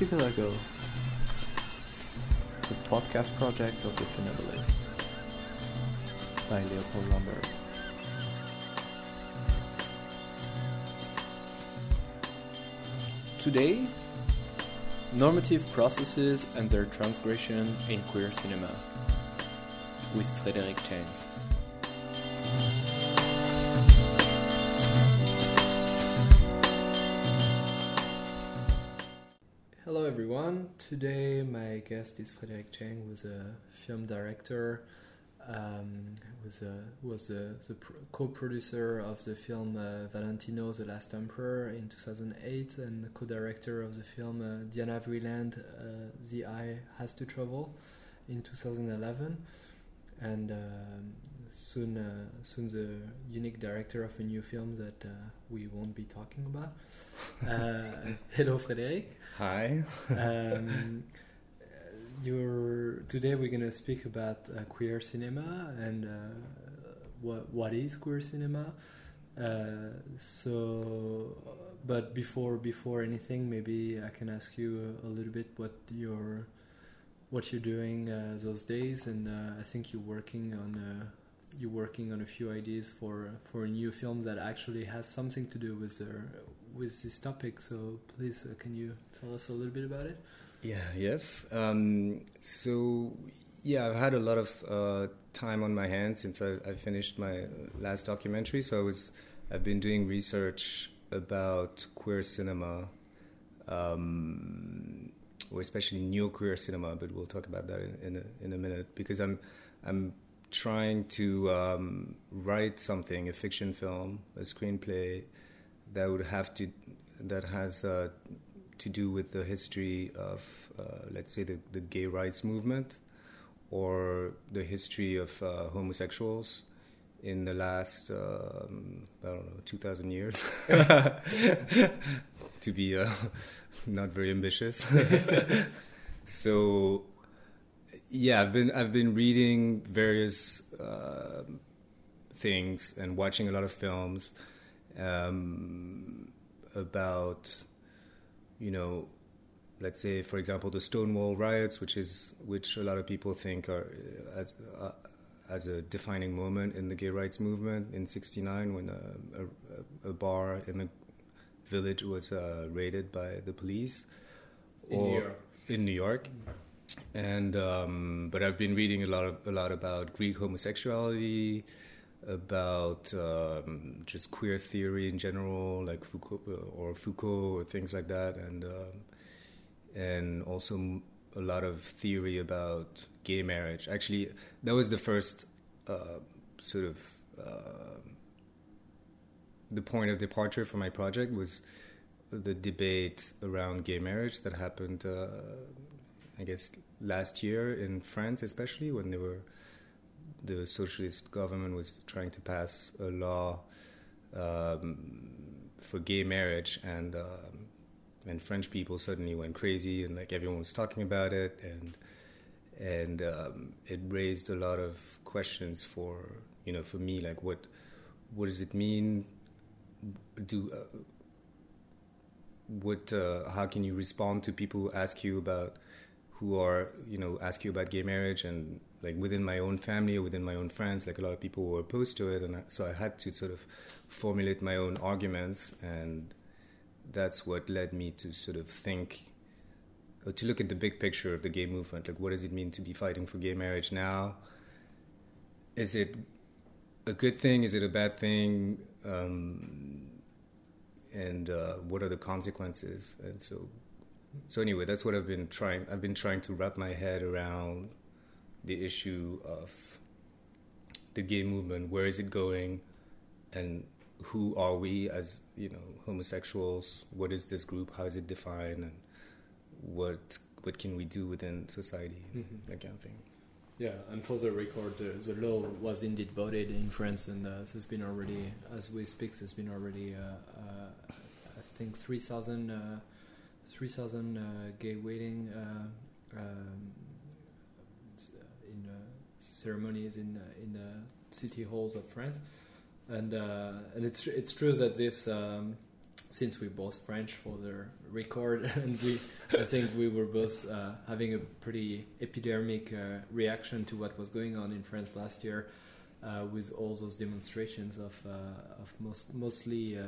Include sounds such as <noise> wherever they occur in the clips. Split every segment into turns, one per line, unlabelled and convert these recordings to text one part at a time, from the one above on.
Archipelago, the podcast project of the Funambulist by Leopold Lambert. Today, normative processes and their transgression in queer cinema with Frederic Tcheng. Everyone. Today my guest is Frederic Tcheng, who's a film director, um, was a, was a, the pr- co-producer of the film uh, Valentino: The Last Emperor in 2008, and co-director of the film uh, Diana Vreeland, uh, The Eye Has to Travel, in 2011, and um soon uh, soon the unique director of a new film that uh, we won't be talking about. Uh, hello, Frederic.
Hi.
um, you're today we're gonna speak about uh, queer cinema and uh, what what is queer cinema. Uh, so, but before before anything, maybe I can ask you a, a little bit what your what you're doing uh, those days, and uh, I think you're working on uh, you're working on a few ideas for for a new film that actually has something to do with with this topic. So please, uh, can you tell us a little bit about it?
Yeah. Yes. Um, so yeah, I've had a lot of uh, time on my hands since I, I finished my last documentary. So I was I've been doing research about queer cinema, um, or especially neo queer cinema. But we'll talk about that in, in a, in a minute because I'm I'm trying to um, write something, a fiction film, a screenplay that would have to that has uh, to do with the history of, uh, let's say, the, the gay rights movement or the history of uh, homosexuals in the last, um, I don't know, 2,000 years. <laughs> to be uh, <laughs> not very ambitious. <laughs> so, yeah, I've been I've been reading various uh, things and watching a lot of films um, about you know, let's say, for example, the Stonewall riots, which is which a lot of people think are uh, as uh, as a defining moment in the gay rights movement in '69 when a, a, a, bar in the village was uh, raided by the police.
In or, New York.
In New York. And um, but I've been reading a lot of a lot about Greek homosexuality, about um, just queer theory in general, like Foucault or Foucault or things like that, and um, and also a lot of theory about gay marriage. Actually, that was the first uh, sort of uh, the point of departure for my project was the debate around gay marriage that happened, uh, I guess, last year in France, especially when they were the socialist government was trying to pass a law um, for gay marriage, and um, and French people suddenly went crazy, and like everyone was talking about it, and and um, it raised a lot of questions for you know for me, like what what does it mean? Do uh, what? Uh, how can you respond to people who ask you about who are you know ask you about gay marriage and like within my own family or within my own friends, like a lot of people were opposed to it, and I, so I had to sort of formulate my own arguments, and that's what led me to sort of think, or to look at the big picture of the gay movement. Like, what does it mean to be fighting for gay marriage now? Is it a good thing? Is it a bad thing? Um, and uh, what are the consequences? And so, so anyway, that's what I've been trying. I've been trying to wrap my head around the issue of the gay movement. Where is it going, and who are we as you know homosexuals? What is this group? How is it defined, and what what can we do within society? Mm-hmm. That kind of thing.
Yeah, and for the record, the, the law was indeed voted in France, and uh, there's been already, as we speak, there's been already, uh, uh, I think, 3,000 uh, 3, uh, gay wedding uh, um, in uh, ceremonies in uh, in the city halls of France, and uh, and it's it's true that this um, since we're both French for the record, <laughs> and we, I think we were both uh, having a pretty epidemic uh, reaction to what was going on in France last year, uh, with all those demonstrations of uh, of most, mostly uh,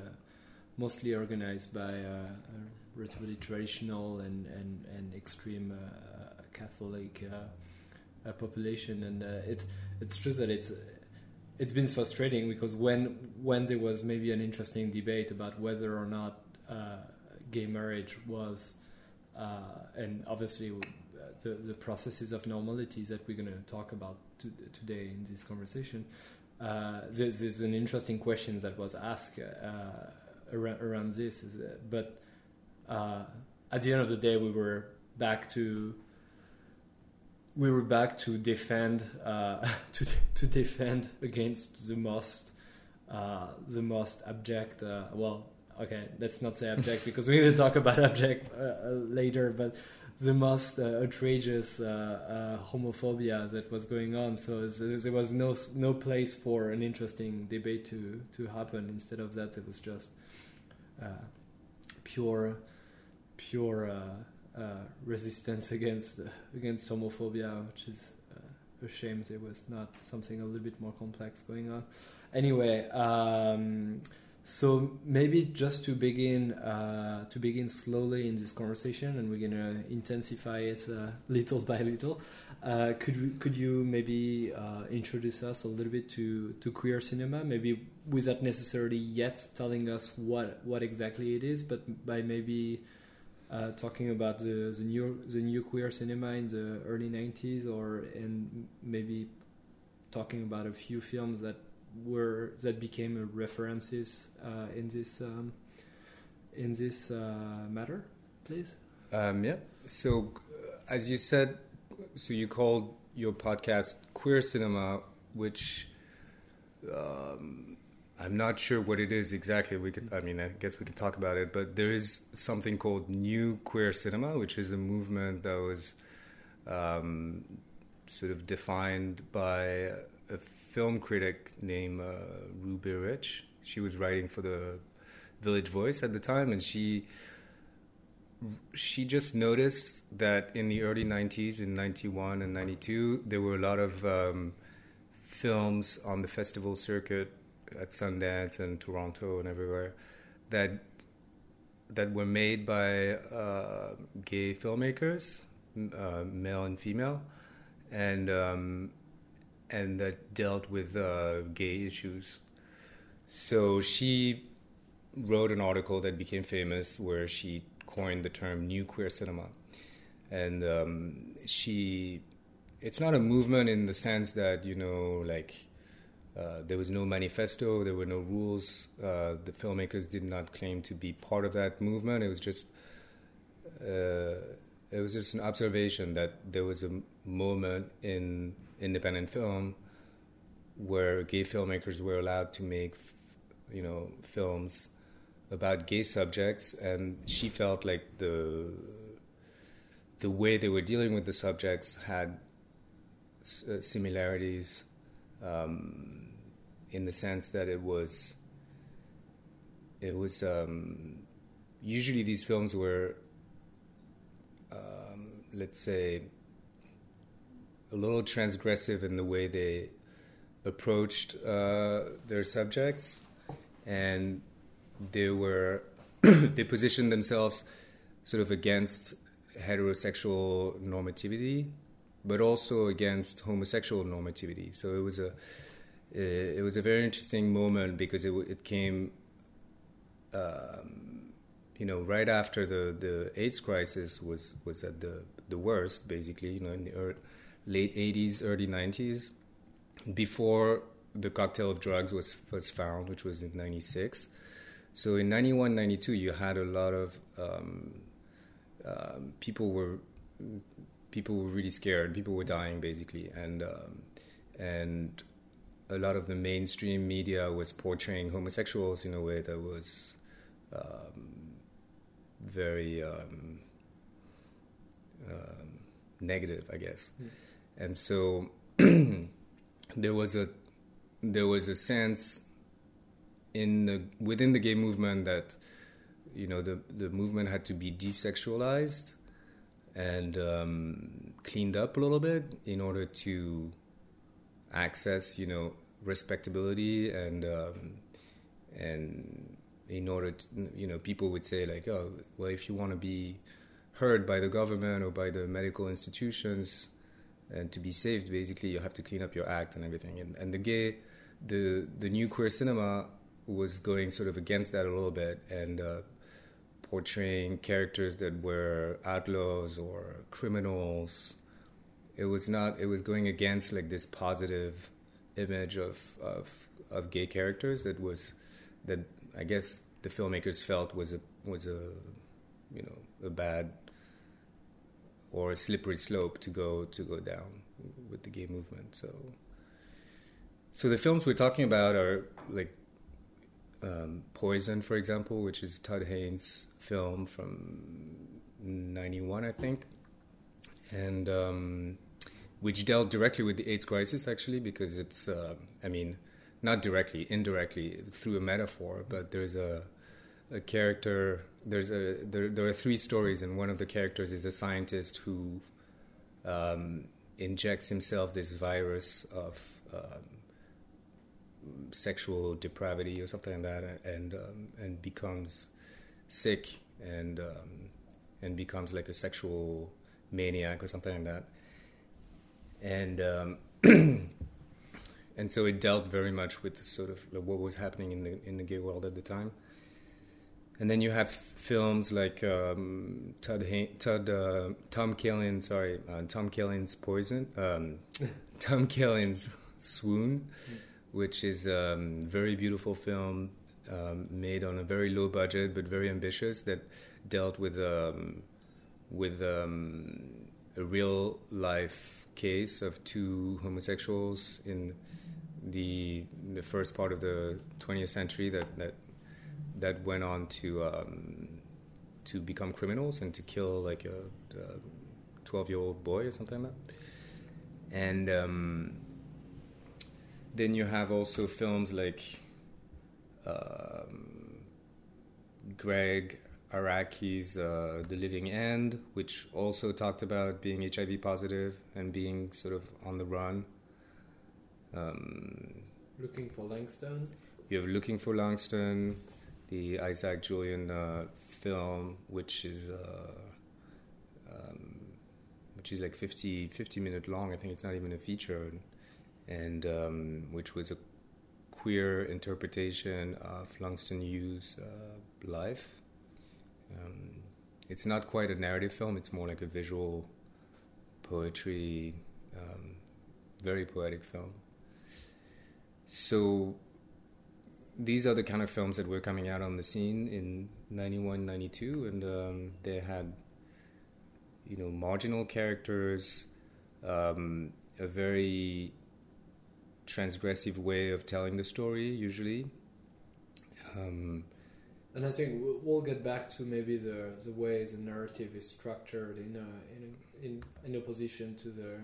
mostly organized by uh, relatively traditional and and, and extreme Catholic population, and it's it's true that it's it's been frustrating because when when there was maybe an interesting debate about whether or not uh, gay marriage was, uh, and obviously uh, the the processes of normality that we're going to talk about to, today in this conversation, uh, there's, an interesting question that was asked uh, around, around, this, is, but uh, at the end of the day, we were back to we were back to defend uh, <laughs> to to defend against the most uh, the most abject. Uh, well, okay, let's not say abject <laughs> because we're going to talk about abject uh, uh, later, but the most uh, outrageous homophobia that was going on. So there was no no place for an interesting debate to to happen. Instead of that, it was just pure pure uh, resistance against against homophobia, which is uh, a shame. There was not something a little bit more complex going on. Anyway, um, so maybe just to begin uh, to begin slowly in this conversation, and we're gonna intensify it uh, little by little. Uh, could we, could you maybe uh, introduce us a little bit to, to queer cinema? Maybe without necessarily yet telling us what what exactly it is, but by maybe uh, talking about the, the new the new queer cinema in the early 90s or and maybe talking about a few films that were that became references uh, in this um, in this uh, matter please?
Um, yeah. So as you said so you called your podcast queer cinema which um, I'm not sure what it is exactly. We could, I mean, I guess we could talk about it, but there is something called New Queer Cinema, which is a movement that was um, sort of defined by a film critic named uh, Ruby Rich. She was writing for the Village Voice at the time, and she she just noticed that in the early 90s, in 91 and 92, there were a lot of um, films on the festival circuit at Sundance and Toronto and everywhere that that were made by uh, gay filmmakers, uh, male and female, and um, and that dealt with uh, gay issues. So she wrote an article that became famous where she coined the term "new queer cinema," and um, she. It's not a movement in the sense that you know, like uh, there was no manifesto, there were no rules. Uh, the filmmakers did not claim to be part of that movement. It was just uh, it was just an observation that there was a moment in independent film where gay filmmakers were allowed to make, you know, films about gay subjects, and she felt like the the way they were dealing with the subjects had uh, similarities um, in the sense that it was it was um, usually these films were um, let's say a little transgressive in the way they approached uh, their subjects. And they were <clears throat> they positioned themselves sort of against heterosexual normativity but also against homosexual normativity. So it was a it was a very interesting moment because it it came. Um, you know, right after the, the AIDS crisis was, was at the, the worst, basically, you know, in the early, late 80s, early 90s, before the cocktail of drugs was, was found, which was in 96. So in 91, 92, you had a lot of um, um, people were people were really scared. People were dying basically, and um, and a lot of the mainstream media was portraying homosexuals in a way that was um, very um, um negative, I guess. Mm. And so <clears throat> there was a there was a sense in the within the gay movement that you know the the movement had to be desexualized and um, cleaned up a little bit in order to access you know respectability and um, and in order to, you know people would say like oh well if you want to be heard by the government or by the medical institutions and to be saved basically you have to clean up your act and everything. And, and the gay the the new queer cinema was going sort of against that a little bit and uh, portraying characters that were outlaws or criminals it was not it was going against like this positive image of of of gay characters that was that I guess the filmmakers felt was a was a you know a bad or a slippery slope to go to go down with the gay movement. So so the films we're talking about are like um, Poison, for example, which is Todd Haynes' film from '91, I think, and um, which dealt directly with the AIDS crisis, actually, because it's, uh, I mean, not directly, indirectly through a metaphor, but there's a a character. There's a there, there are three stories, and one of the characters is a scientist who um, injects himself this virus of um, sexual depravity or something like that, and um, and becomes sick and um, and becomes like a sexual maniac or something like that, and um, <clears throat> and so it dealt very much with sort of what was happening in the in the gay world at the time. And then you have films like um, Todd, Hain- Todd uh, Tom Kalin, sorry, uh, Tom Kalin's Poison, um, <laughs> Tom Kalin's Swoon, which is a um, very beautiful film um, made on a very low budget but very ambitious that dealt with um, with um, a real life case of two homosexuals in the the first part of the 20th century that that that went on to um, to become criminals and to kill like a 12 year old boy or something like that. And then you have also films like um, Gregg Araki's uh, The Living End, which also talked about being HIV positive and being sort of on the run. Um,
Looking for Langston.
You have Looking for Langston, the Isaac Julien uh, film, which is uh, um, which is like 50, 50 minute long. I think it's not even a feature, and um, which was a queer interpretation of Langston Hughes' uh, life. Um, it's not quite a narrative film; it's more like a visual poetry, um, very poetic film. So these are the kind of films that were coming out on the scene in 91 92 and um, they had you know marginal characters um, a very transgressive way of telling the story usually um,
and I think we'll get back to maybe the the way the narrative is structured in a, in a, in in opposition to the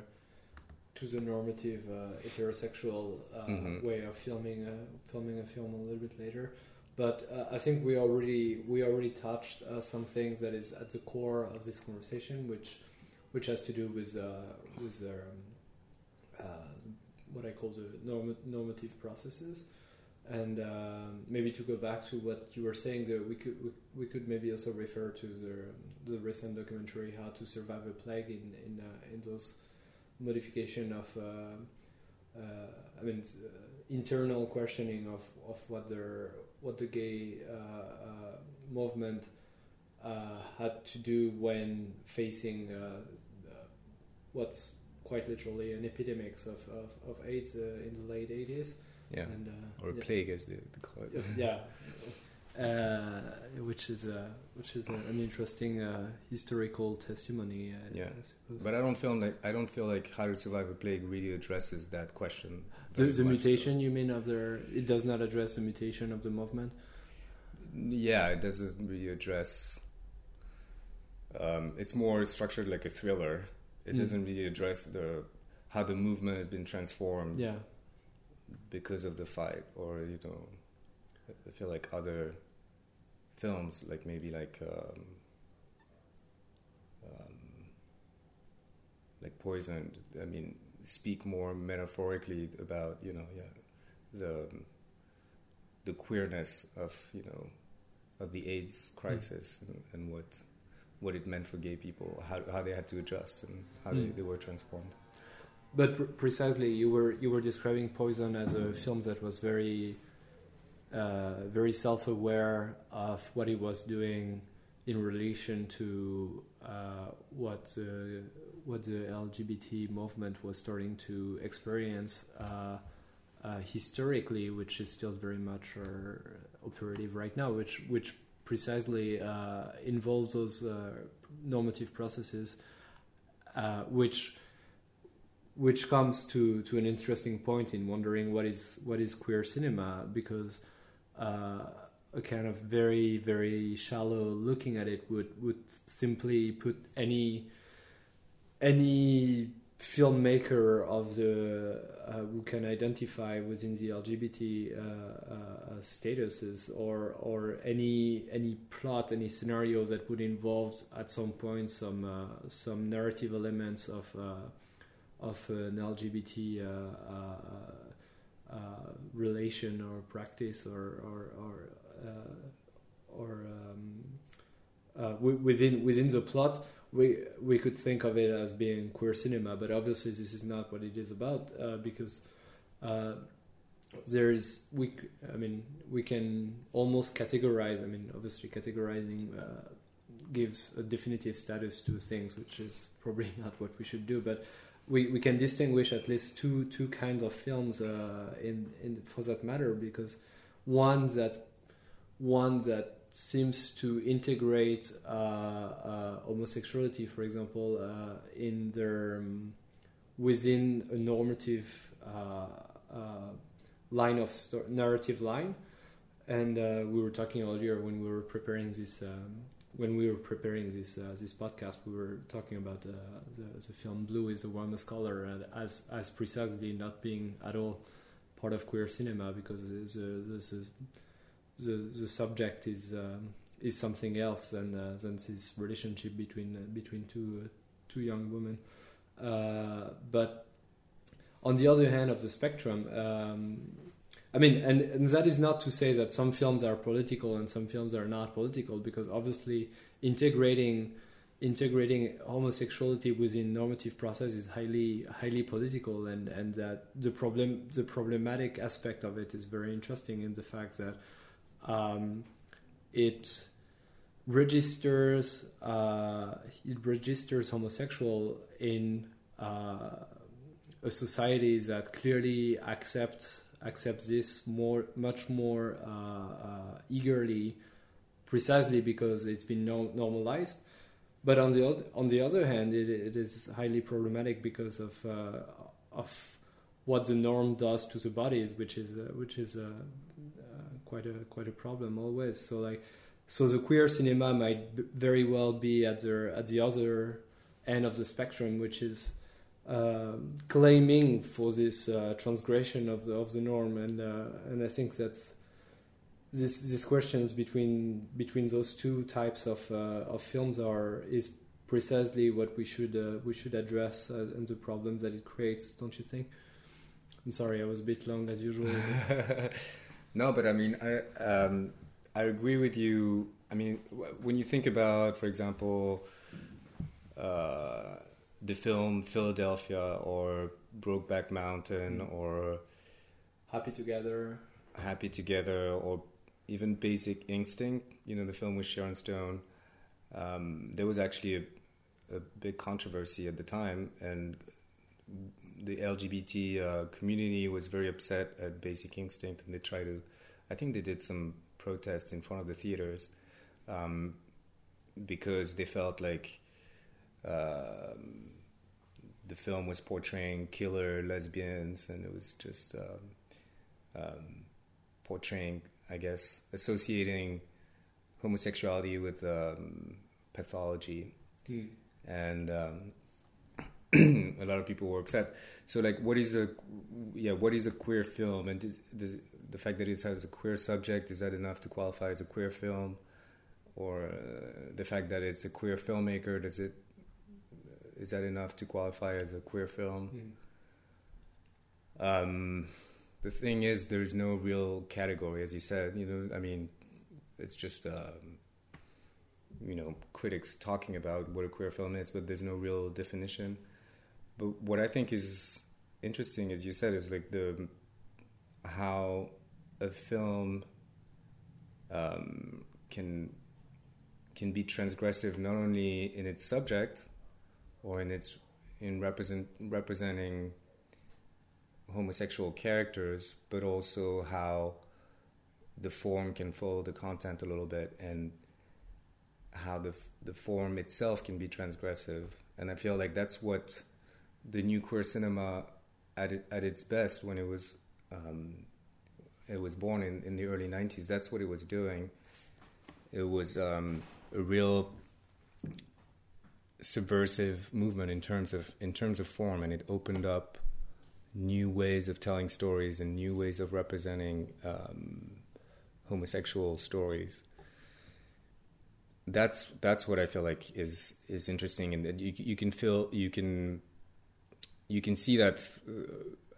to the normative uh, heterosexual uh, mm-hmm. way of filming a, filming a film a little bit later. But uh, I think we already we already touched uh, some things that is at the core of this conversation, which which has to do with uh, with um, what I call the norm- normative processes. And um, maybe to go back to what you were saying, that we could we, we could maybe also refer to the the recent documentary "How to Survive a Plague" in in uh, in those modification of, uh, uh, I mean, uh, internal questioning of, of what their what the gay uh, uh, movement had to do when facing what's quite literally an epidemic of, of, of AIDS in the late 80s.
Yeah, and, or a yeah. plague as they, they call it. <laughs>
yeah. Uh, which is a, which is a, an interesting uh, historical testimony.
Uh, yeah, I but I don't feel like I don't feel like how to survive a plague really addresses that question.
The, the mutation, so. you mean, of the it does not address the mutation of the movement.
Yeah, it doesn't really address. Um, it's more structured like a thriller. It mm. doesn't really address the how the movement has been transformed.
Yeah.
Because of the fight, or you know, I feel like other films, like maybe like um, um, like Poison. I mean, speak more metaphorically about you know yeah the the queerness of you know of the AIDS crisis mm. and, and, what what it meant for gay people, how how they had to adjust and how mm. they, they were transformed.
But pr- precisely, you were you were describing Poison as a film that was very uh, very self-aware of what he was doing in relation to uh, what the, what the LGBT movement was starting to experience uh, uh historically, which is still very much uh, operative right now, which which precisely uh, involves those normative processes, which which comes to, to an interesting point in wondering what is what is queer cinema because uh, a kind of very very shallow looking at it would would simply put any any filmmaker of the uh, who can identify within the LGBT uh, uh, statuses or or any any plot any scenario that would involve at some point some uh, some narrative elements of uh, of an LGBT uh, relation or practice or or or, uh, or um, uh, within within the plot we we could think of it as being queer cinema, but obviously this is not what it is about uh, because uh, there's we I mean we can almost categorize. I mean obviously categorizing uh, gives a definitive status to things, which is probably <laughs> not what we should do, but we, we can distinguish at least two two kinds of films uh, in in for that matter because one that one that seems to integrate uh, uh, homosexuality, for example, uh, in their um, within a normative uh, uh, line of sto- narrative line, and we were talking earlier when we were preparing this um, when we were preparing this uh, this podcast, we were talking about uh, the, the film "Blue is a Woman's Color" uh, as as precisely not being at all part of queer cinema because the the, the, the subject is um, is something else than uh, than this relationship between uh, between two uh, two young women. but on the other hand of the spectrum. Um, I mean, and, and that is not to say that some films are political and some films are not political, because obviously integrating integrating homosexuality within normative process is highly highly political, and, and that the problem the problematic aspect of it is very interesting in the fact that um, it registers uh, it registers homosexual in uh, a society that clearly accepts accepts this more, much more uh, uh, eagerly, precisely because it's been no- normalized. But on the other, on the other hand, it, it is highly problematic because of uh, of what the norm does to the bodies, which is which is quite a quite a problem always. So like so the queer cinema might very well be at the at the other end of the spectrum, which is um, claiming for this uh, transgression of the of the norm, and uh, and I think that's this these questions between between those two types of uh, of films are is precisely what we should uh, we should address uh, and the problems that it creates, don't you think? I'm sorry, I was a bit long as usual. <laughs>
no, but I mean, I um, I agree with you. I mean, when you think about, for example. Uh, the film Philadelphia or Brokeback Mountain mm. or
Happy Together,
Happy Together, or even Basic Instinct. You know, the film with Sharon Stone. Um, there was actually a, a, big controversy at the time, and the LGBT uh, community was very upset at Basic Instinct, and they tried to. I think they did some protest in front of the theaters um, because they felt like um, the film was portraying killer lesbians, and it was just um, um, portraying, I guess, associating homosexuality with um, pathology, mm. and um, <clears throat> a lot of people were upset. So, like, what is a yeah, what is a queer film, and does, does, the fact that it has a queer subject is that enough to qualify as a queer film? or uh, the fact that it's a queer filmmaker does it is that enough to qualify as a queer film?
Mm.
Um, the thing is, there's no real category, as you said. You know, I mean, it's just um, you know critics talking about what a queer film is, but there's no real definition. But what I think is interesting, as you said, is like the how a film um, can can be transgressive not only in its subject or in its in represent representing homosexual characters, but also how the form can follow the content a little bit and how the the form itself can be transgressive. And I feel like that's what the new queer cinema at it, at its best when it was um, it was born in, in the early 90s that's what it was doing. It was um, a real subversive movement in terms of in terms of form and it opened up new ways of telling stories and new ways of representing um, homosexual stories. That's that's what I feel like is is interesting and that you you can feel you can you can see that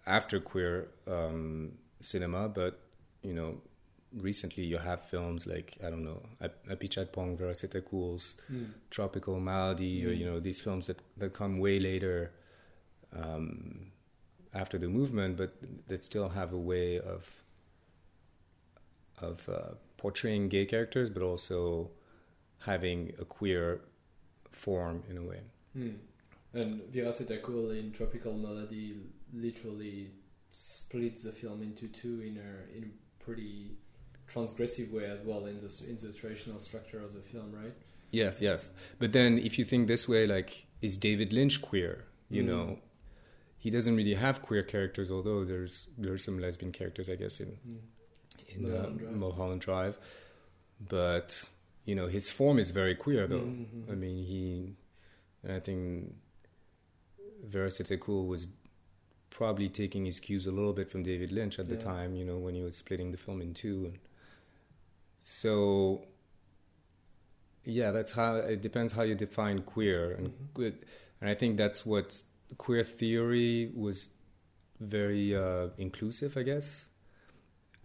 after queer um, cinema, but you know, recently you have films like I don't know, Apichatpong, Vera Cool's mm. Tropical Malady, mm. or hmm. you know these films that that come way later um, after the movement, but that still have a way of of uh, portraying gay characters, but also having a queer form in a way.
Mm. And Weerasethakul in Tropical Malady literally splits the film into two in a in a pretty transgressive way as well in the in the traditional structure of the film, right?
Yes, yes. But then if you think this way, like, is David Lynch queer? You mm. know, he doesn't really have queer characters, although there's there's some lesbian characters, I guess, in mm. in Mulholland, uh, Mulholland Drive. But you know, his form is very queer, though. Mm-hmm. I mean, he, I think Weerasethakul was probably taking his cues a little bit from David Lynch at yeah. the time, you know, when he was splitting the film in two. So, yeah, that's how it depends how you define queer, and mm-hmm. and I think that's what queer theory was very uh, inclusive, I guess.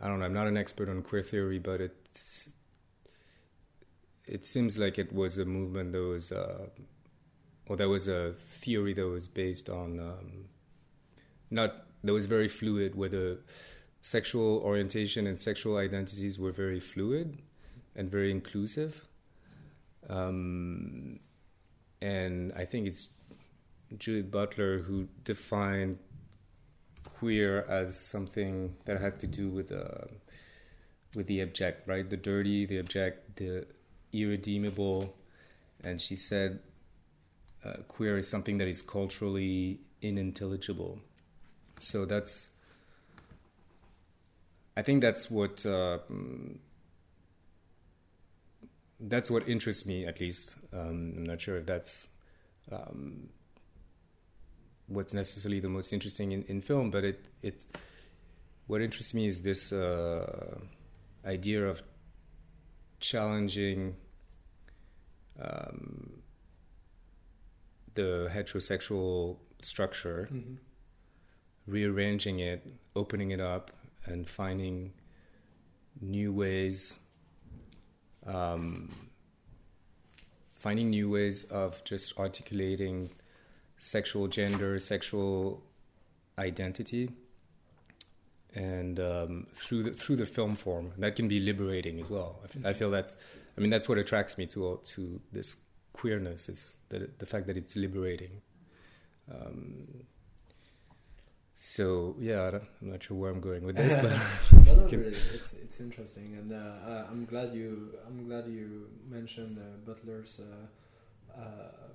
I don't know. I'm not an expert on queer theory, but it's it seems like it was a movement that was. Uh, or there was a theory that was based on um, not that was very fluid, where the sexual orientation and sexual identities were very fluid and very inclusive. Um, and I think it's Judith Butler who defined queer as something that had to do with uh, with the abject, right? The dirty, the abject, the irredeemable. And she said uh, queer is something that is culturally unintelligible. So that's, I think that's what uh, that's what interests me at least. Um, I'm not sure if that's um, what's necessarily the most interesting in, in film, but it it's what interests me is this uh, idea of challenging um, the heterosexual structure, mm-hmm. rearranging it, opening it up, and finding new ways, um, finding new ways of just articulating sexual gender, sexual identity, and um, through the through the film form, that can be liberating as well. I, f- I feel that's, I mean, that's what attracts me to to this queerness is that the fact that it's liberating. Um, so yeah, I'm not sure where I'm going with this, but <laughs> <laughs>
no, not really. It's it's interesting, and uh, I'm glad you I'm glad you mentioned uh, Butler's uh, uh,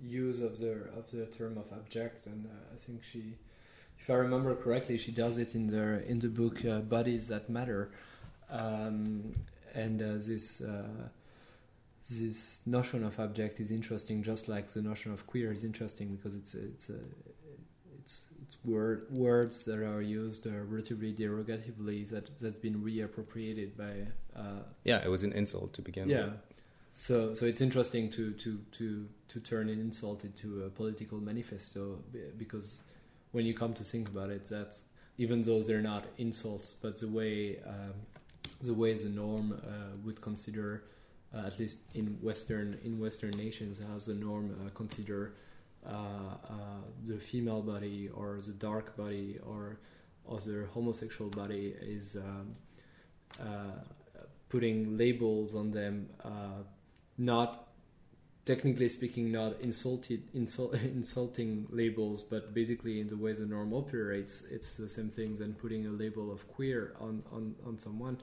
use of the of the term of abject, and uh, I think she, if I remember correctly, she does it in the in the book uh, Bodies That Matter, um, and this this notion of abject is interesting, just like the notion of queer is interesting because it's it's a, it's it's word words that are used uh, relatively derogatively that that's been reappropriated by uh,
yeah, it was an insult to begin
yeah
with.
so so it's interesting to to to to turn an insult into a political manifesto because when you come to think about it that's even though they're not insults but the way um, the way the norm uh, would consider uh, at least in western in western nations how the norm uh, consider uh, uh, the female body or the dark body or other homosexual body is um, uh, putting labels on them, uh, not technically speaking, not insulted, insult, <laughs> insulting labels, but basically in the way the norm operates, it's the same thing than putting a label of queer on on, on someone,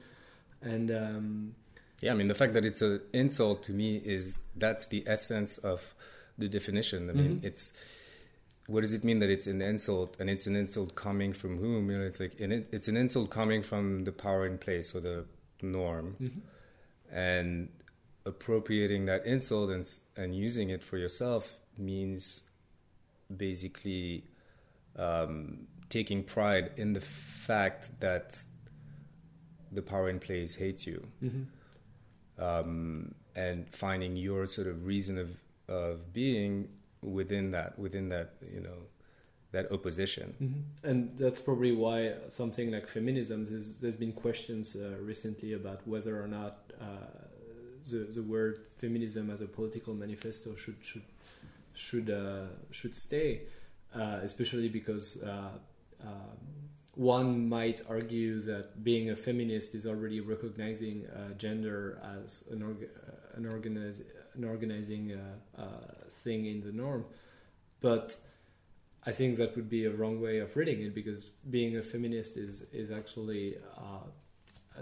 and. Um,
Yeah, I mean, the fact that it's an insult to me is that's the essence of the definition. I mean,
Mhm.
it's what does it mean that it's an insult, and it's an insult coming from whom? You know, it's like an, it's an insult coming from the power in place or the norm,
mhm.
and appropriating that insult and and using it for yourself means basically um, taking pride in the fact that the power in place hates you
Mhm.
Um, and finding your sort of reason of of being within that within that you know that opposition.
Mhm. And that's probably why something like feminism, there's, there's been questions uh, recently about whether or not uh, the, the word feminism as a political manifesto should should should uh, should stay, uh, especially because uh, um, one might argue that being a feminist is already recognizing uh, gender as an org- uh, an, an organizing uh, uh, thing in the norm, but I think that would be a wrong way of reading it because being a feminist is is actually uh,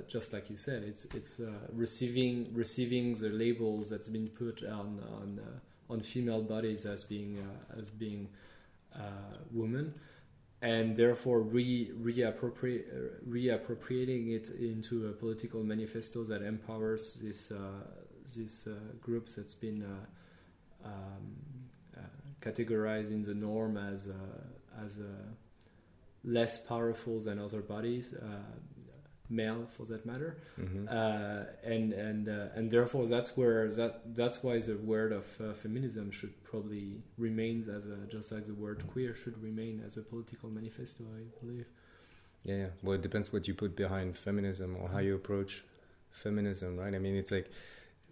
just like you said, it's it's uh, receiving receiving the labels that's been put on on on female bodies as being as being women, and therefore re reappropriate uh, reappropriating it into a political manifesto that empowers this uh, this uh, groups that's been uh, um, uh, categorized in the norm as uh, as uh, less powerful than other bodies, male for that matter,
hmm
uh, and and uh, and therefore that's where that that's why the word of uh, feminism should probably remain as a just like the word queer should remain as a political manifesto. I believe.
Yeah, yeah. Well, it depends what you put behind feminism or how you approach feminism, right? I mean, it's like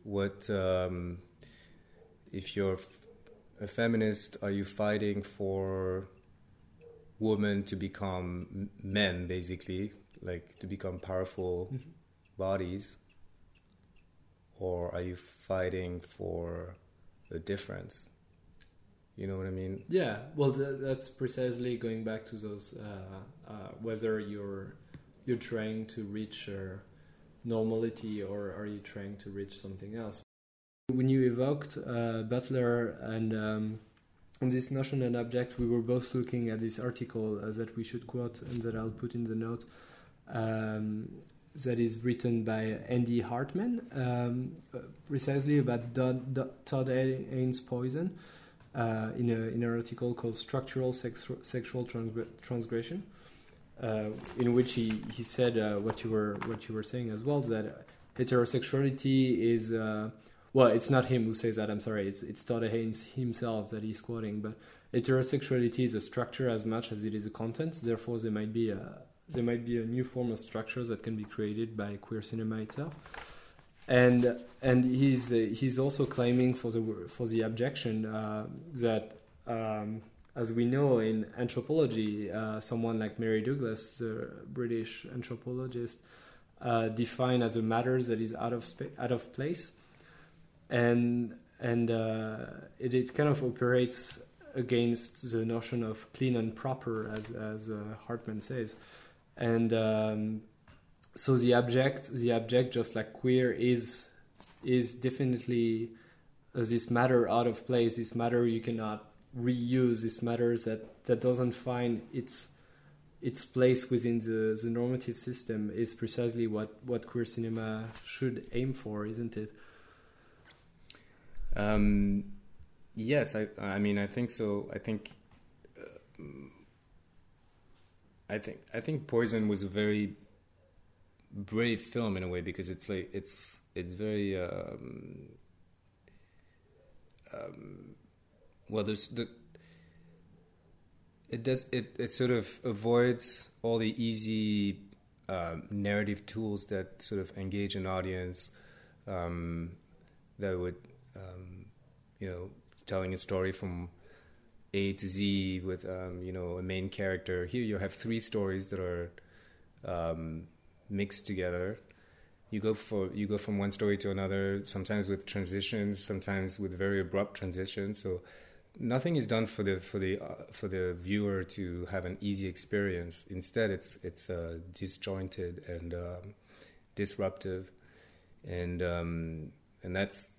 what um, if you're f- a feminist, are you fighting for women to become m- men, basically, like to become powerful
Mhm.
bodies, or are you fighting for a difference? You know what I mean?
Yeah, well, th- that's precisely going back to those uh, uh, whether you're you're trying to reach uh, normality or are you trying to reach something else. When you evoked uh, Butler and um, and this notion and abject, we were both looking at this article uh, that we should quote and that I'll put in the note. Um, that is written by Andy Hartman, um, precisely about Todd Haynes' poison uh, in, a, in an article called Structural Sex, Sexual Transgre- Transgression, uh, in which he, he said uh, what you were what you were saying as well that heterosexuality is uh, well it's not him who says that I'm sorry it's it's Todd Haynes himself that he's quoting but heterosexuality is a structure as much as it is a content therefore there might be a there might be a new form of structures that can be created by queer cinema itself. And and he's he's also claiming for the for the objection uh, that um, as we know in anthropology, uh, someone like Mary Douglas, the British anthropologist, uh, defined as a matter that is out of spa- out of place, and and uh, it, it kind of operates against the notion of clean and proper, as as uh, Hartman says, and um, so the abject the abject just like queer is is definitely uh, this matter out of place this matter you cannot reuse this matter that that doesn't find its its place within the, the normative system is precisely what, what queer cinema should aim for, isn't it?
Um, yes, I, I mean, I think so. I think uh, I think I think Poison was a very brave film in a way because it's like it's it's very um, um, well there's the it does it it sort of avoids all the easy um, narrative tools that sort of engage an audience um, that would um, you know telling a story from A to Z with um, you know a main character. Here you have three stories that are um, mixed together. You go for you go from one story to another, sometimes with transitions, sometimes with very abrupt transitions. So nothing is done for the for the uh, for the viewer to have an easy experience. Instead, it's it's uh, disjointed and um, disruptive, and um, and that's,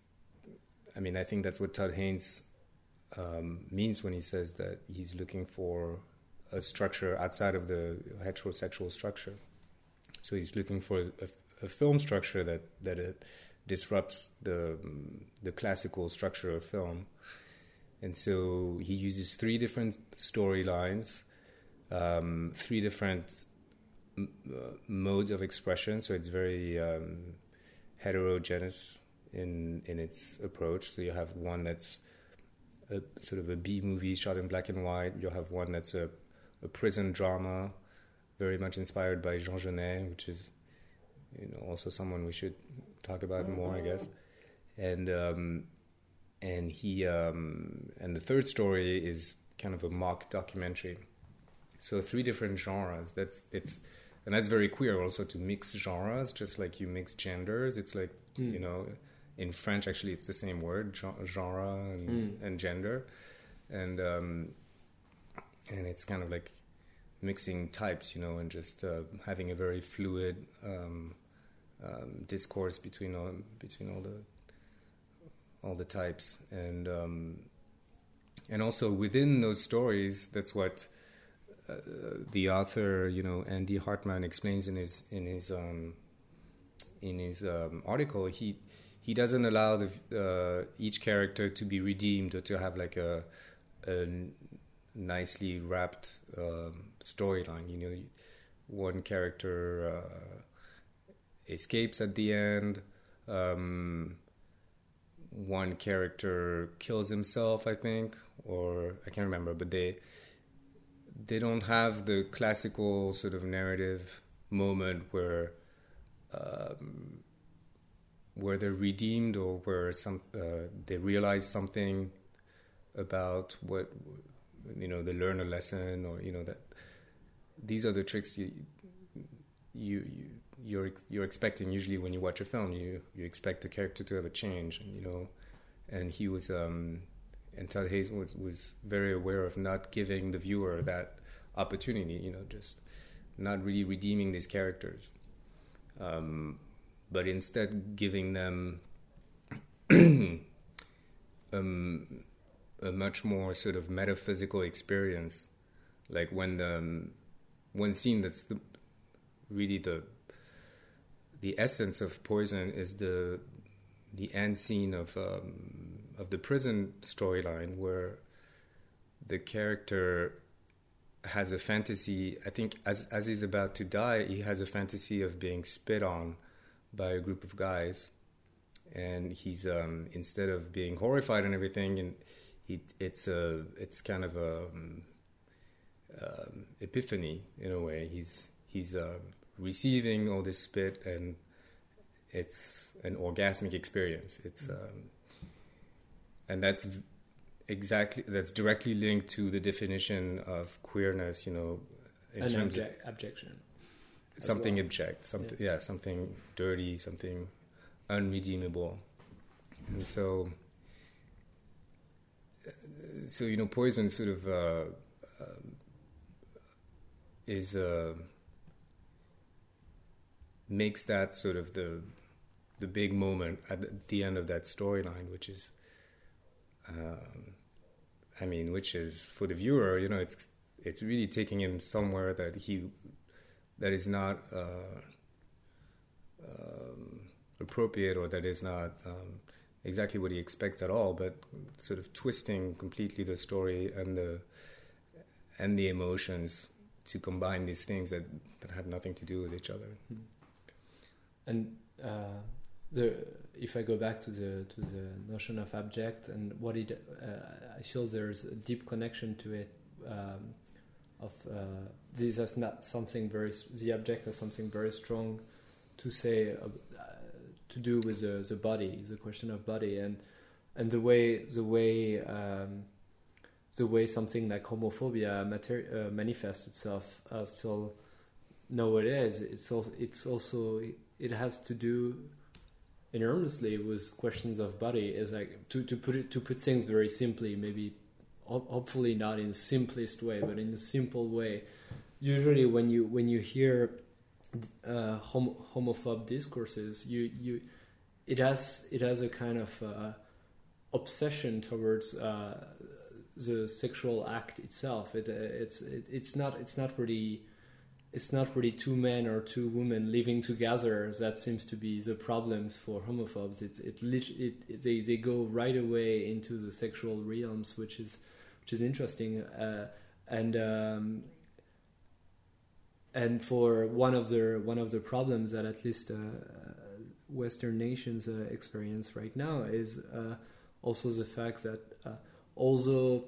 I mean, I think that's what Todd Haynes um, means when he says that he's looking for a structure outside of the heterosexual structure. So he's looking for a, a film structure that that disrupts the the classical structure of film, and so he uses three different storylines, um, three different m- uh, modes of expression. So it's very um, heterogeneous in in its approach. So you have one that's a sort of a B movie shot in black and white. You'll have one that's a, a prison drama, very much inspired by Jean Genet, which is you know also someone we should talk about more, I guess. And um, and he um, and the third story is kind of a mock documentary. So three different genres. That's it's and that's very queer also to mix genres, just like you mix genders. It's like
Mm.
you know in French actually it's the same word genre and,
Mm.
and gender, and um, and it's kind of like mixing types, you know, and just uh, having a very fluid um, um, discourse between all between all the all the types, and um, and also within those stories, that's what uh, the author, you know, Andy Hartman explains in his in his um, in his um, article. He he doesn't allow the uh, each character to be redeemed or to have like a, a nicely wrapped um, storyline. You know, one character uh, escapes at the end. Um, one character kills himself, I think, or I can't remember, but they they don't have the classical sort of narrative moment where um, where they're redeemed or where some uh, they realize something about what you know they learn a lesson or you know that these are the tricks you you, you you're you're expecting usually when you watch a film you you expect the character to have a change and you know? And he was um and Todd Haynes was, was very aware of not giving the viewer that opportunity you know just not really redeeming these characters. Um, but instead giving them <clears throat> um, a much more sort of metaphysical experience. Like when the um, one scene that's the really the the essence of poison is the the end scene of um, of the prison storyline where the character has a fantasy i think as as he's about to die he has a fantasy of being spit on by a group of guys and he's um, instead of being horrified and everything and he it's a it's kind of a um, um, epiphany in a way. He's he's uh, receiving all this spit and it's an orgasmic experience. It's um, and that's exactly that's directly linked to the definition of queerness you know in
An
terms of
obje- objection.
Something
well.
abject something yeah. something dirty something unredeemable and so uh, so you know poison sort of uh, um, is uh, makes that sort of the the big moment at the- the end of that storyline which is um, I mean which is for the viewer you know it's it's really taking him somewhere that he that is not uh, um, appropriate or that is not um, exactly what he expects at all, but sort of twisting completely the story and the and the emotions to combine these things that that had nothing to do with each other.
And uh, the if I go back to the to the notion of abject and what it, uh, I feel there's a deep connection to it. Um, of uh, this is not something very the abject has something very strong to say uh, to do with the, the body, the question of body, and and the way the way um, the way something like homophobia mater- uh, manifests itself uh, still is. It's also, it's also it has to do enormously with questions of body. Is like to, to put it to put things very simply, maybe hopefully not in the simplest way, but in a simple way. Usually, when you when you hear uh, hom- homophobe discourses, you you it has it has a kind of uh, obsession towards uh, the sexual act itself. It, uh, it's it, it's not it's not really it's not really two men or two women living together that seems to be the problem for homophobes. It it, it, it they they go right away into the sexual realms, which is which is interesting. Uh, and um, and for one of the one of the problems that at least uh, Western nations uh, experience right now is uh, also the fact that uh, although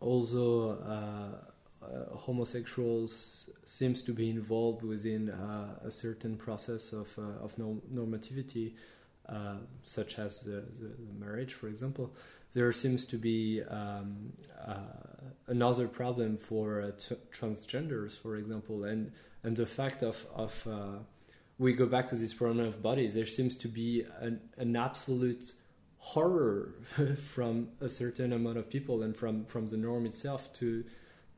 although uh, homosexuals seems to be involved within a certain process of of normativity, such as the, the, marriage, for example there seems to be um, uh, another problem for uh, t- transgenders, for example, and and the fact of of uh, we go back to this problem of bodies. There seems to be an, an absolute horror <laughs> from a certain amount of people and from from the norm itself to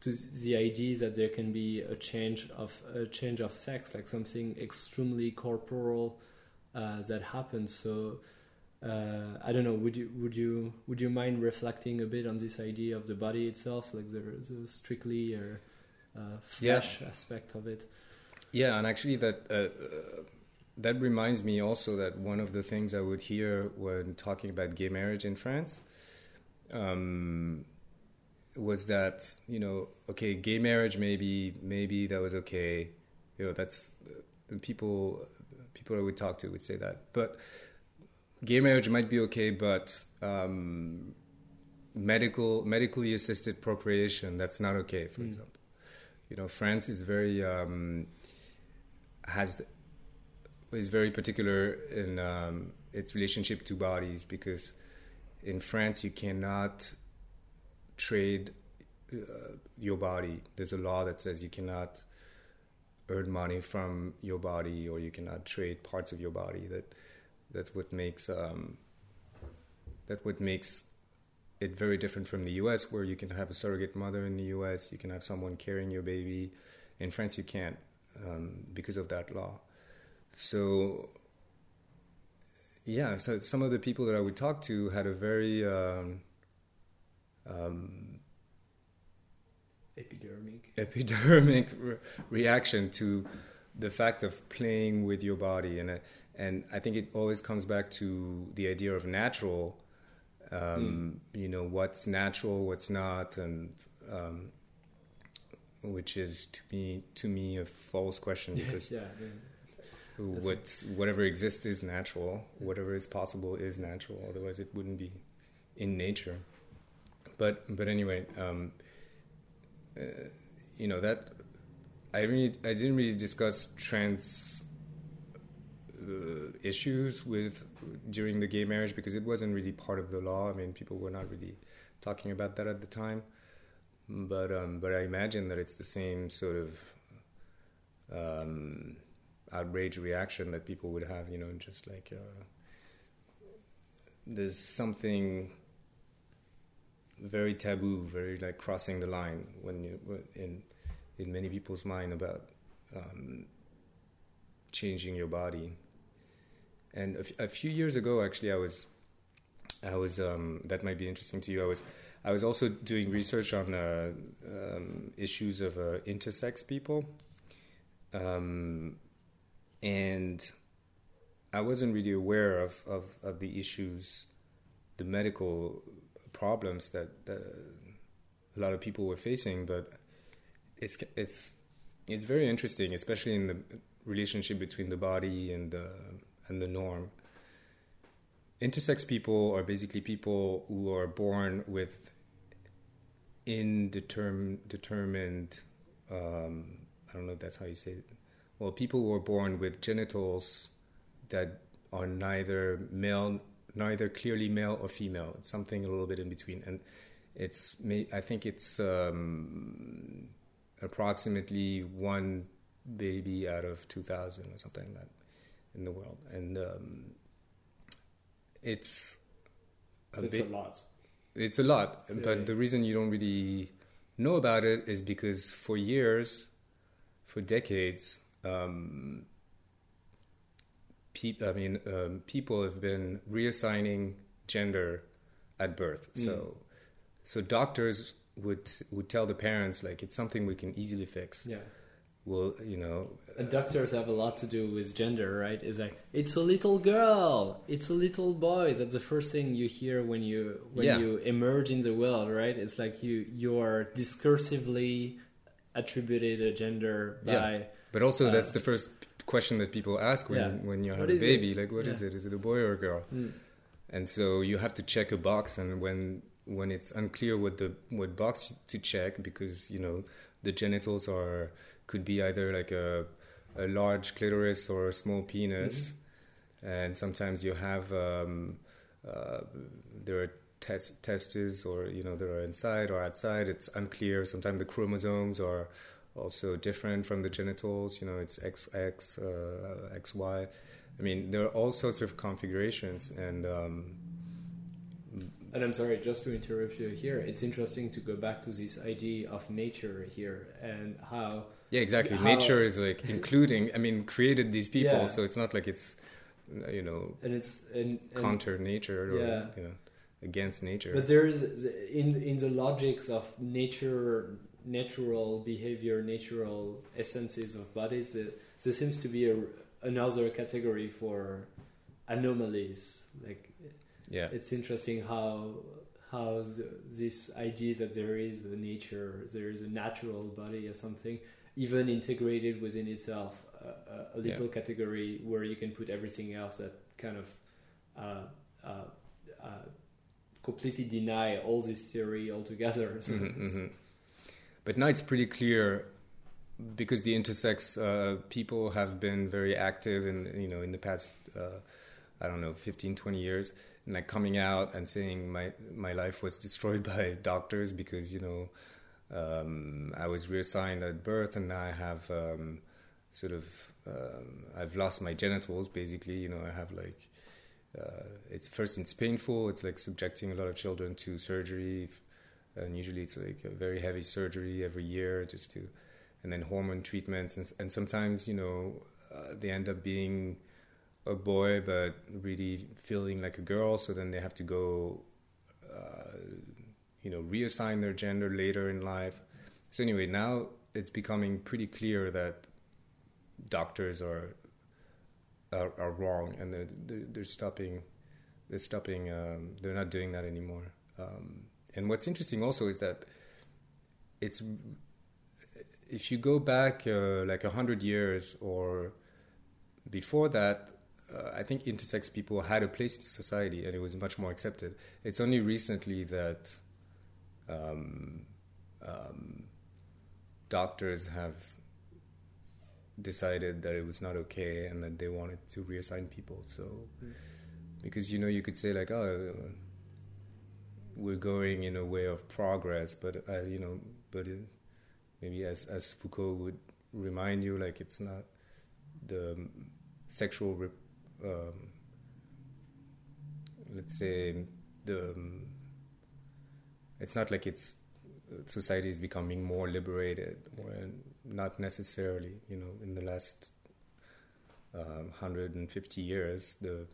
to the idea that there can be a change of a change of sex, like something extremely corporal uh, that happens. So uh, I don't know. Would you would you would you mind reflecting a bit on this idea of the body itself, like the, the strictly or uh, flesh yeah. aspect of it?
Yeah, and actually that uh, uh, that reminds me also that one of the things I would hear when talking about gay marriage in France um, was that you know okay, gay marriage maybe maybe that was okay, you know that's uh, people people I would talk to would say that, but gay marriage might be okay, but um, medical medically assisted procreation that's not okay. For mm. example, you know, France is very um, has is very particular in um, its relationship to bodies because in France you cannot trade uh, your body. There's a law that says you cannot earn money from your body or you cannot trade parts of your body that that what makes um, that what makes it very different from the U.S., where you can have a surrogate mother in the U.S., you can have someone carrying your baby. In France, you can't um, because of that law. So, yeah, so some of the people that I would talk to had a very um, um,
epidermic
epidermic re- reaction to the fact of playing with your body and and I think it always comes back to the idea of natural. Um, mm. You know what's natural, what's not, and um, which is to me to me a false question <laughs> because
yeah,
yeah. what whatever exists is natural. Whatever is possible is natural. Otherwise, it wouldn't be in nature. But but anyway, um, uh, you know that I really I didn't really discuss trans issues with during the gay marriage because it wasn't really part of the law. I mean, people were not really talking about that at the time. But um, but I imagine that it's the same sort of um, outrage reaction that people would have. You know, just like uh, there's something very taboo, very like crossing the line when you in in many people's mind about um, changing your body and a, f- a few years ago, actually, I was, I was. Um, that might be interesting to you. I was, I was also doing research on uh, um, issues of uh, intersex people, um, and I wasn't really aware of, of, of the issues, the medical problems that, that a lot of people were facing, but it's it's it's very interesting, especially in the relationship between the body and the and the norm. Intersex people are basically people who are born with indetermined. Um, I don't know if that's how you say it. Well, people who are born with genitals that are neither male, neither clearly male or female. It's something a little bit in between, and it's. I think it's um, approximately one baby out of two thousand or something like that in the world, and um, it's
a it's bit, a lot.
It's a lot, yeah. but the reason you don't really know about it is because for years, for decades, um, pe- I mean, um, people have been reassigning gender at birth. Mm. So, so doctors would would tell the parents like it's something we can easily fix.
Yeah
will you know
and doctors have a lot to do with gender right it's like it's a little girl it's a little boy that's the first thing you hear when you when yeah. you emerge in the world right it's like you you're discursively attributed a gender by yeah.
but also uh, that's the first question that people ask when yeah. when you have a baby it? like what is it is it a boy or a girl mm. and so you have to check a box and when when it's unclear what the what box to check because you know the genitals are could be either like a a large clitoris or a small penis, mm-hmm. and sometimes you have um, uh, there are test testes or you know there are inside or outside. It's unclear. Sometimes the chromosomes are also different from the genitals. You know, it's XX, uh, XY. I mean, there are all sorts of configurations, and um,
and I'm sorry, just to interrupt you here. It's interesting to go back to this idea of nature here and how
yeah, exactly. How, Nature is like including. I mean, created these people, yeah. so it's not like it's you know
and it's and,
and counter nature or yeah. you know against nature.
But there's in in the logics of nature, natural behavior, natural essences of bodies. there seems to be a, another category for anomalies. Like,
yeah,
it's interesting how how the, this idea that there is a nature, there is a natural body or something even integrated within itself a, a little yeah. category where you can put everything else that kind of uh, uh, uh, completely deny all this theory altogether. <laughs> So mm-hmm, mm-hmm.
But now it's pretty clear because the intersex uh, people have been very active in you know in the past uh, I don't know 15 20 years and like coming out and saying my my life was destroyed <laughs> by doctors because you know um, I was reassigned at birth, and now I have um, sort of um, I've lost my genitals. Basically, you know, I have like uh, it's first it's painful. It's like subjecting a lot of children to surgery, and usually it's like a very heavy surgery every year just to, and then hormone treatments, and, and sometimes you know uh, they end up being a boy but really feeling like a girl. So then they have to go. Uh, you know reassign their gender later in life. So anyway, now it's becoming pretty clear that doctors are are, are wrong, and they're, they're, they're stopping they're stopping um, they're not doing that anymore. Um, and what's interesting also is that it's if you go back uh, like a hundred years or before that, uh, I think intersex people had a place in society and it was much more accepted. It's only recently that um, um, doctors have decided that it was not okay and that they wanted to reassign people. So, because you know, you could say like, oh, we're going in a way of progress, but uh, you know, but it, maybe as as Foucault would remind you, like it's not the sexual, um, let's say the um, it's not like it's society is becoming more liberated or not necessarily you know in the last um, 150 years the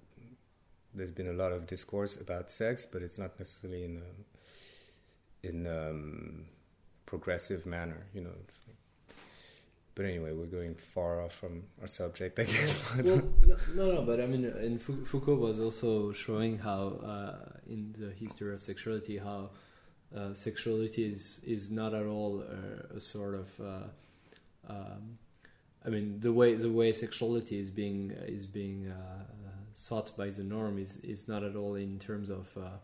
there's been a lot of discourse about sex but it's not necessarily in a, in um, progressive manner you know but anyway, we're going far off from our subject, I guess. <laughs>
well, no, no, but I mean, and Foucault was also showing how, uh, in the history of sexuality, how uh, sexuality is is not at all a, a sort of uh, um, I mean the way the way sexuality is being is being uh, sought by the norm is is not at all in terms of uh,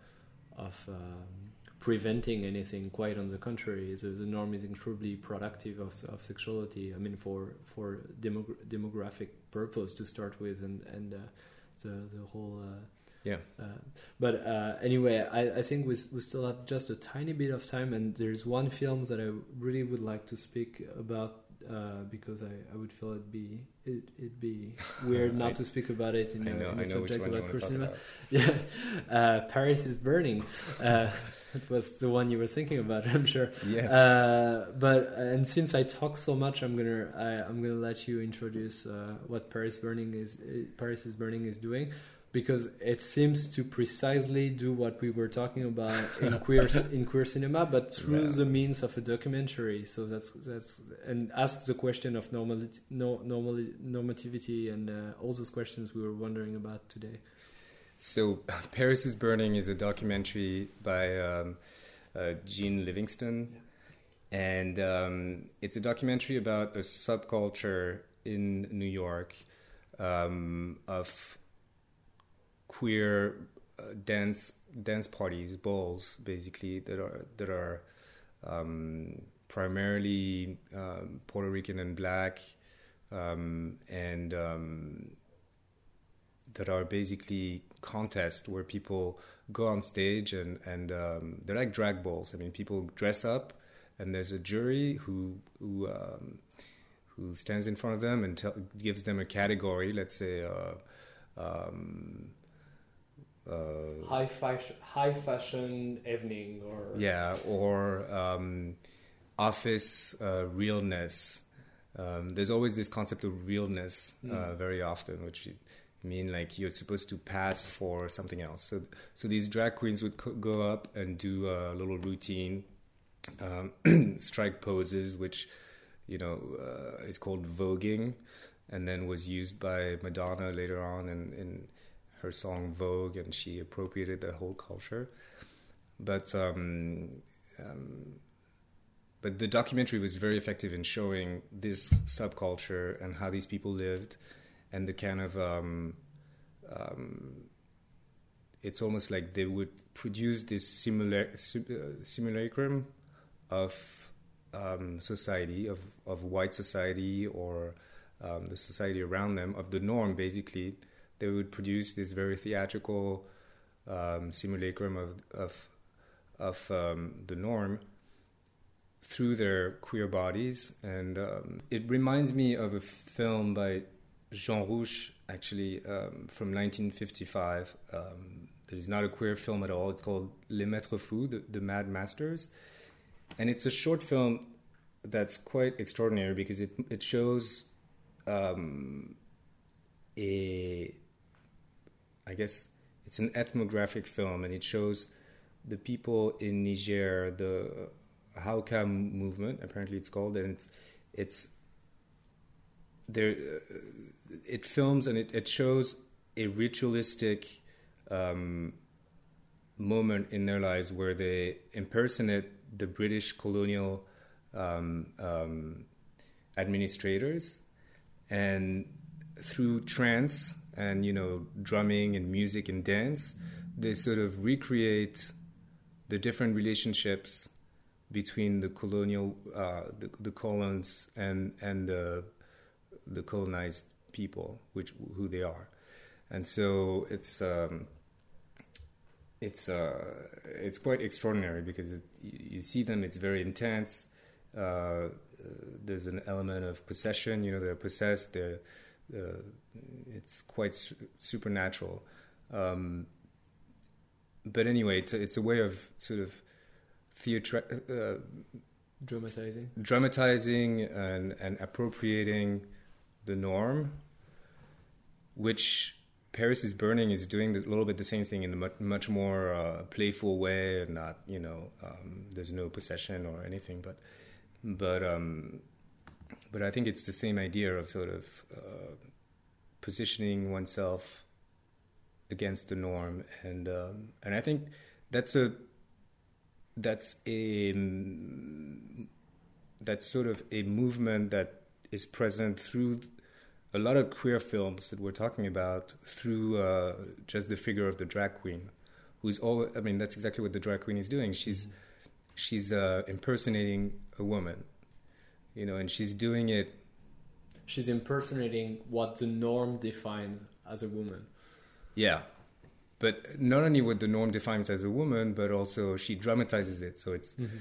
of um, preventing anything. Quite on the contrary, the, the norm is incredibly productive of, of sexuality. I mean, for for demog- demographic purpose to start with, and and uh, the the whole. Uh,
yeah.
Uh, but uh, anyway, I, I think we, we still have just a tiny bit of time, and there's one film that I really would like to speak about uh, because I, I would feel it'd be it, it'd be <laughs> weird not
I,
to speak about it in,
I know,
a, in
I
a subject about
to talk
cinema.
about.
Yeah, uh, Paris is burning. Uh, <laughs> it was the one you were thinking about, <laughs> I'm sure.
Yes.
Uh, but and since I talk so much, I'm gonna I, I'm gonna let you introduce uh, what Paris burning is Paris is burning is doing because it seems to precisely do what we were talking about in <laughs> queer in queer cinema, but through
Yeah.
the means of a documentary. So that's that's and asks the question of normality, no, normal normativity, and uh, all those questions we were wondering about today.
So, <laughs> Paris is Burning is a documentary by um, uh, Jennie Livingston. And um, it's a documentary about a subculture in New York um, of queer uh, dance dance parties, balls, basically that are that are um, primarily um, Puerto Rican and black, um, and um, that are basically contests where people go on stage and and um, they're like drag balls. I mean, people dress up, and there's a jury who who um, who stands in front of them and tell, gives them a category. Let's say. Uh, um, uh,
High fashion, high fashion evening, or
yeah, or um, office uh, realness. Um, there's always this concept of realness uh,
Mm.
very often, which mean like you're supposed to pass for something else. So, so these drag queens would co- go up and do a little routine, um, <clears throat> strike poses, which you know uh, is called voguing, and then was used by Madonna later on in, in her song Vogue, and she appropriated the whole culture. But um, um, but the documentary was very effective in showing this subculture and how these people lived, and the kind of um, um, it's almost like they would produce this similar uh, simulacrum of um, society of of white society or um, the society around them of the norm basically they would produce this very theatrical um, simulacrum of of of um, the norm through their queer bodies, and um, it reminds me of a film by Jean Rouch, actually um, from 1955. Um, that is not a queer film at all. It's called Les Maîtres Fous, the, the Mad Masters, and it's a short film that's quite extraordinary because it it shows um, a I guess it's an ethnographic film, and it shows the people in Niger, the Hauka movement, apparently it's called, and it's it's there. Uh, it films and it, it shows a ritualistic um, moment in their lives where they impersonate the British colonial um, um, administrators, and through trance and you know drumming and music and dance, they sort of recreate the different relationships between the colonial uh, the, the colons and and the the colonized people, which who they are, and so it's um, it's uh, it's quite extraordinary because it, you, see them. It's very intense. Uh, there's an element of possession. You know, they're possessed. They're uh, it's quite su- supernatural. Um, but anyway, it's a, it's a way of sort of theatre, uh,
dramatizing.
dramatizing and, and appropriating the norm, which Paris is Burning is doing a little bit the same thing in a much, much more uh, playful way, and not you know um, there's no possession or anything, but but um, but I think it's the same idea of sort of uh, positioning oneself against the norm, and um, and I think that's a that's a that's sort of a movement that is present through a lot of queer films that we're talking about through uh, just the figure of the drag queen, who's all. I mean, that's exactly what the drag queen is doing. She's mm-hmm. she's uh, impersonating a woman, you know, and she's doing it.
She's impersonating what the norm defines as a woman.
Yeah, but not only what the norm defines as a woman, but also she dramatizes it. So it's, mm-hmm.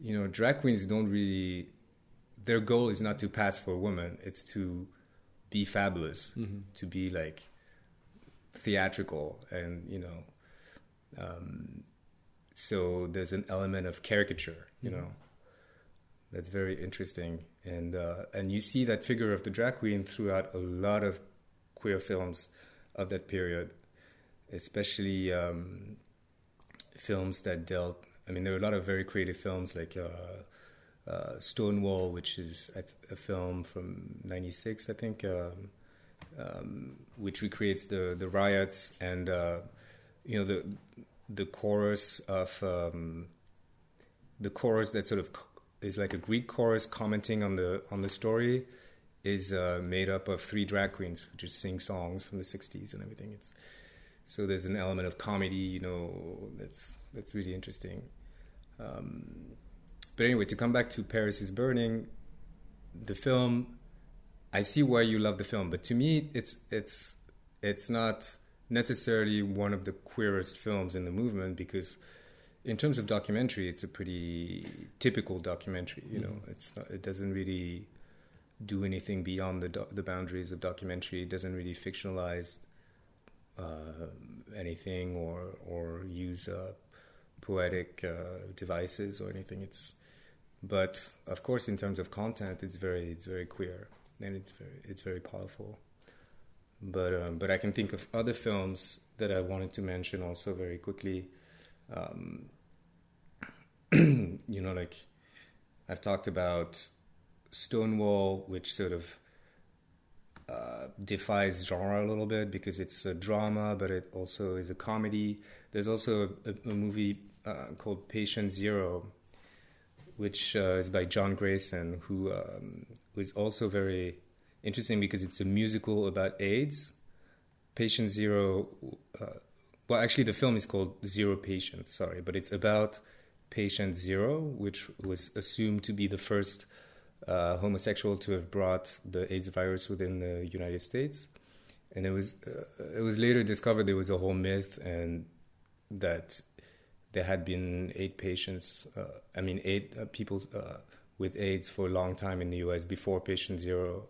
you know, drag queens don't really. Their goal is not to pass for a woman; it's to be fabulous, mm-hmm. to be like theatrical, and you know, um, so there's an element of caricature, you mm-hmm. know, that's very interesting, and uh, and you see that figure of the drag queen throughout a lot of queer films of that period, especially um, films that dealt. I mean, there were a lot of very creative films like. Uh, uh, Stonewall, which is a, a film from '96, I think, um, um, which recreates the the riots and uh, you know the the chorus of um, the chorus that sort of is like a Greek chorus commenting on the on the story is uh, made up of three drag queens who just sing songs from the '60s and everything. It's so there's an element of comedy, you know, that's that's really interesting. Um, but anyway, to come back to Paris is Burning, the film, I see why you love the film, but to me, it's it's it's not necessarily one of the queerest films in the movement because, in terms of documentary, it's a pretty typical documentary. You know, mm-hmm. it's not, it doesn't really do anything beyond the do- the boundaries of documentary. It doesn't really fictionalize uh, anything or or use uh, poetic uh, devices or anything. It's but of course, in terms of content, it's very it's very queer and it's very it's very powerful. But um, but I can think of other films that I wanted to mention also very quickly. Um, <clears throat> you know, like I've talked about Stonewall, which sort of uh, defies genre a little bit because it's a drama, but it also is a comedy. There's also a, a movie uh, called Patient Zero, which uh, is by John Greyson, who um, was also very interesting because it's a musical about AIDS. Patient Zero, uh, well, actually, the film is called Zero Patience, sorry, but it's about Patient Zero, which was assumed to be the first uh, homosexual to have brought the AIDS virus within the United States. And it was uh, it was later discovered there was a whole myth and that there had been eight patients, uh, I mean, eight uh, people uh, with AIDS for a long time in the US before patient zero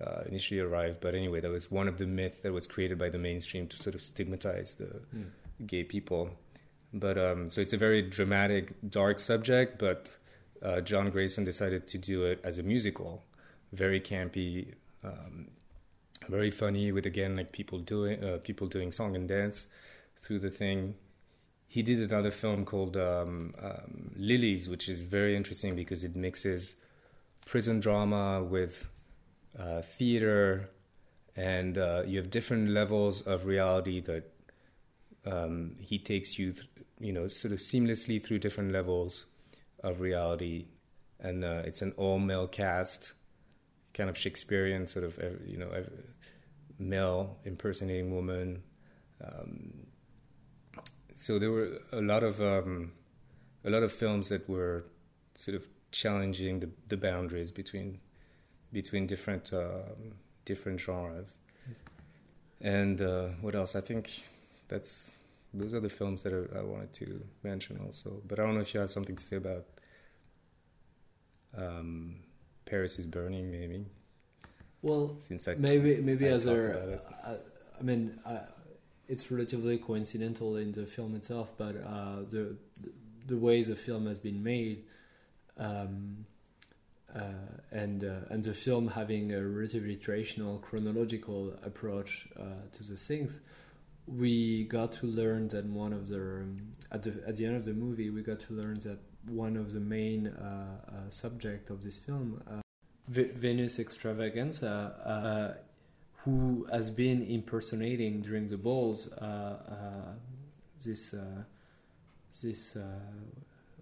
uh, initially arrived. But anyway, that was one of the myths that was created by the mainstream to sort of stigmatize the mm. gay people. But um, so it's a very dramatic, dark subject, but uh, John Greyson decided to do it as a musical, very campy, um, very funny, with again like people doing uh, people doing song and dance through the thing. He did another film called um, um, Lilies, which is very interesting because it mixes prison drama with uh, theater, and uh, you have different levels of reality that um, he takes you, th- you know, sort of seamlessly through different levels of reality, and uh, it's an all-male cast, kind of Shakespearean sort of, you know, male impersonating woman. Um, so there were a lot of um, a lot of films that were sort of challenging the, the boundaries between between different um, different genres. Yes. And uh, what else? I think that's those are the films that I, I wanted to mention also. But I don't know if you have something to say about um, Paris is Burning, maybe.
Well, Since I, maybe maybe I as a, I, I mean, I, it's relatively coincidental in the film itself, but uh, the the way the film has been made, um, uh, and uh, and the film having a relatively traditional chronological approach uh, to the things, we got to learn that one of the um, at the at the end of the movie we got to learn that one of the main uh, uh, subject of this film. Venus Xtravaganza who has been impersonating during the balls uh, uh, this uh, this uh,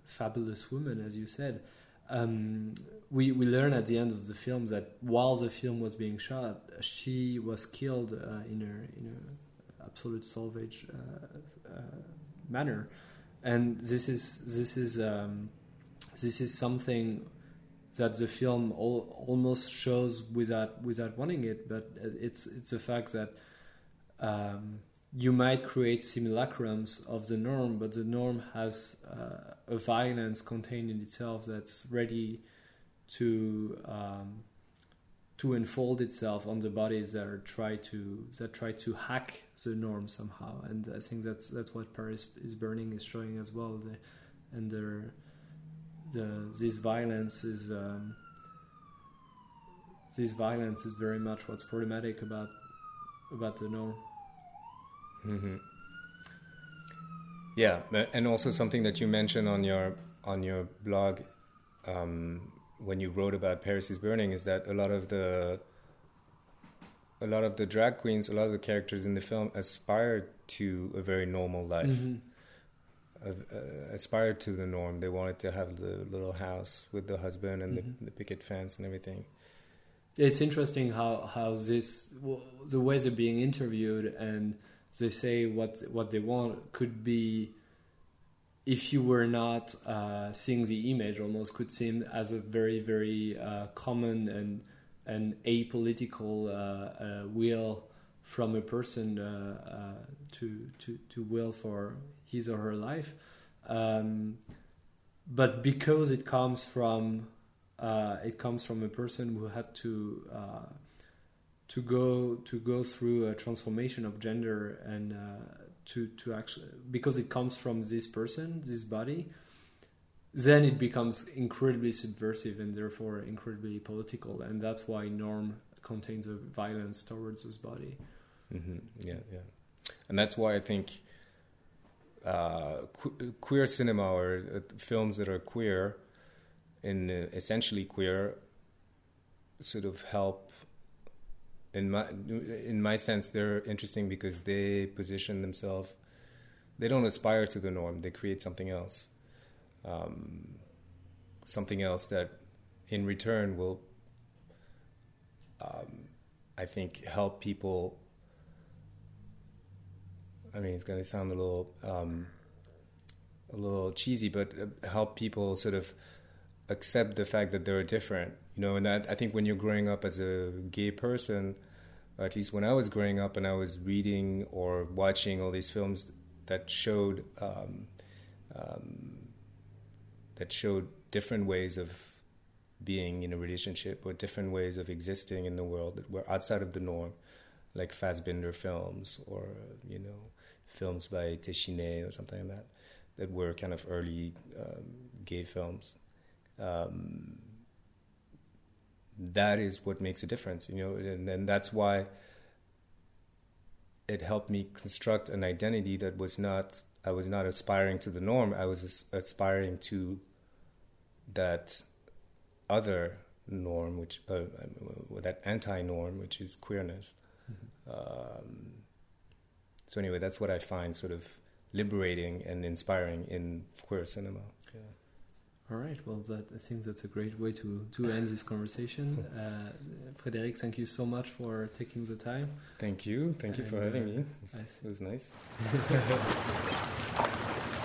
fabulous woman, as you said. Um, we we learn at the end of the film that while the film was being shot, she was killed uh, in her in a absolute salvage uh, uh, manner, and this is this is um, this is something that the film all, almost shows without without wanting it, but it's it's a fact that um, you might create simulacrums of the norm, but the norm has uh, a violence contained in itself that's ready to um, to unfold itself on the bodies that are try to that try to hack the norm somehow. And I think that's that's what Paris is burning is showing as well. The, and the the this violence is um, this violence is very much what's problematic about about the norm.
Mm-hmm. Yeah, and also something that you mentioned on your on your blog um, when you wrote about Paris is Burning is that a lot of the a lot of the drag queens, a lot of the characters in the film aspired to a very normal life, mm-hmm. uh, aspired to the norm. They wanted to have the little house with the husband and mm-hmm. the, the picket fence and everything.
It's interesting how how this the way they're being interviewed and they say what what they want could be if you were not uh, seeing the image almost could seem as a very very uh, common and and apolitical uh, uh will from a person uh, uh, to to to will for his or her life. Um, but because it comes from it comes from a person who had to to go to go through a transformation of gender and to to actually because it comes from this person, this body, then it becomes incredibly subversive and therefore incredibly political, and that's why norm contains a violence towards this body.
Mm-hmm. Yeah, yeah, and that's why I think uh, que- queer cinema or uh, films that are queer, and uh, essentially queer, sort of help in my in my sense, they're interesting because they position themselves. They don't aspire to the norm. They create something else, um, something else that, in return, will, um, I think, help people. I mean, it's going to sound a little, um, a little cheesy, but uh, help people sort of accept the fact that they're different you know and that, i think when you're growing up as a gay person at least when i was growing up and i was reading or watching all these films that showed um, um, that showed different ways of being in a relationship or different ways of existing in the world that were outside of the norm like Fassbinder films or you know films by Téchiné or something like that that were kind of early um, gay films um, that is what makes a difference, you know, and, and that's why it helped me construct an identity that was not I was not aspiring to the norm. I was aspiring to that other norm, which uh, uh, that anti-norm, which is queerness. Mm-hmm. Um, so anyway, that's what I find sort of liberating and inspiring in queer cinema.
All right. Well, that, I think that's a great way to, to end this conversation. <laughs> Uh, Frédéric, thank you so much for taking the time.
Thank you. Thank you and, for having uh, me. It was, it was nice. <laughs>